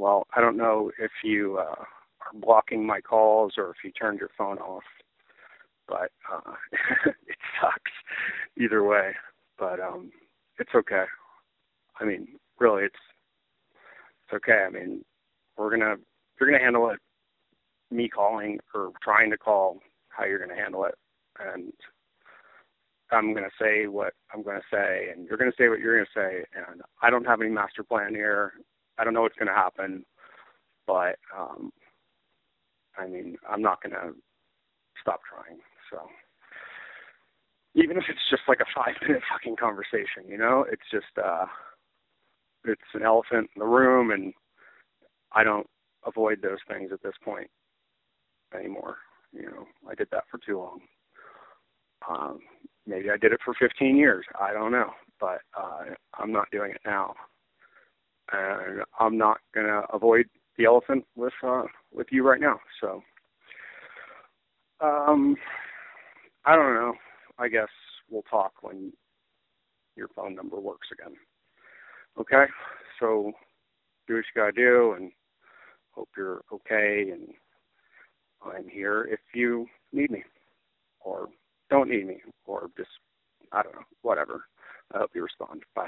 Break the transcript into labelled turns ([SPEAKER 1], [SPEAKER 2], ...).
[SPEAKER 1] well, I don't know if you uh, are blocking my calls or if you turned your phone off, but uh, it sucks either way. But um, it's okay. I mean, really, it's it's okay. I mean, we're gonna you're gonna handle it. Me calling or trying to call, how you're gonna handle it, and I'm going to say what I'm going to say, and you're going to say what you're going to say. And I don't have any master plan here. I don't know what's going to happen, but um, I mean, I'm not going to stop trying. So even if it's just like a five minute fucking conversation, you know, it's just uh, it's an elephant in the room, and I don't avoid those things at this point anymore. You know, I did that for too long. Um, maybe I did it for 15 years. I don't know, but uh, I'm not doing it now, and I'm not gonna avoid the elephant with uh, with you right now. So, um, I don't know. I guess we'll talk when your phone number works again. Okay, so do what you gotta do, and hope you're okay. And I'm here if you need me, or don't need me or just, I don't know, whatever. I hope you respond. Bye.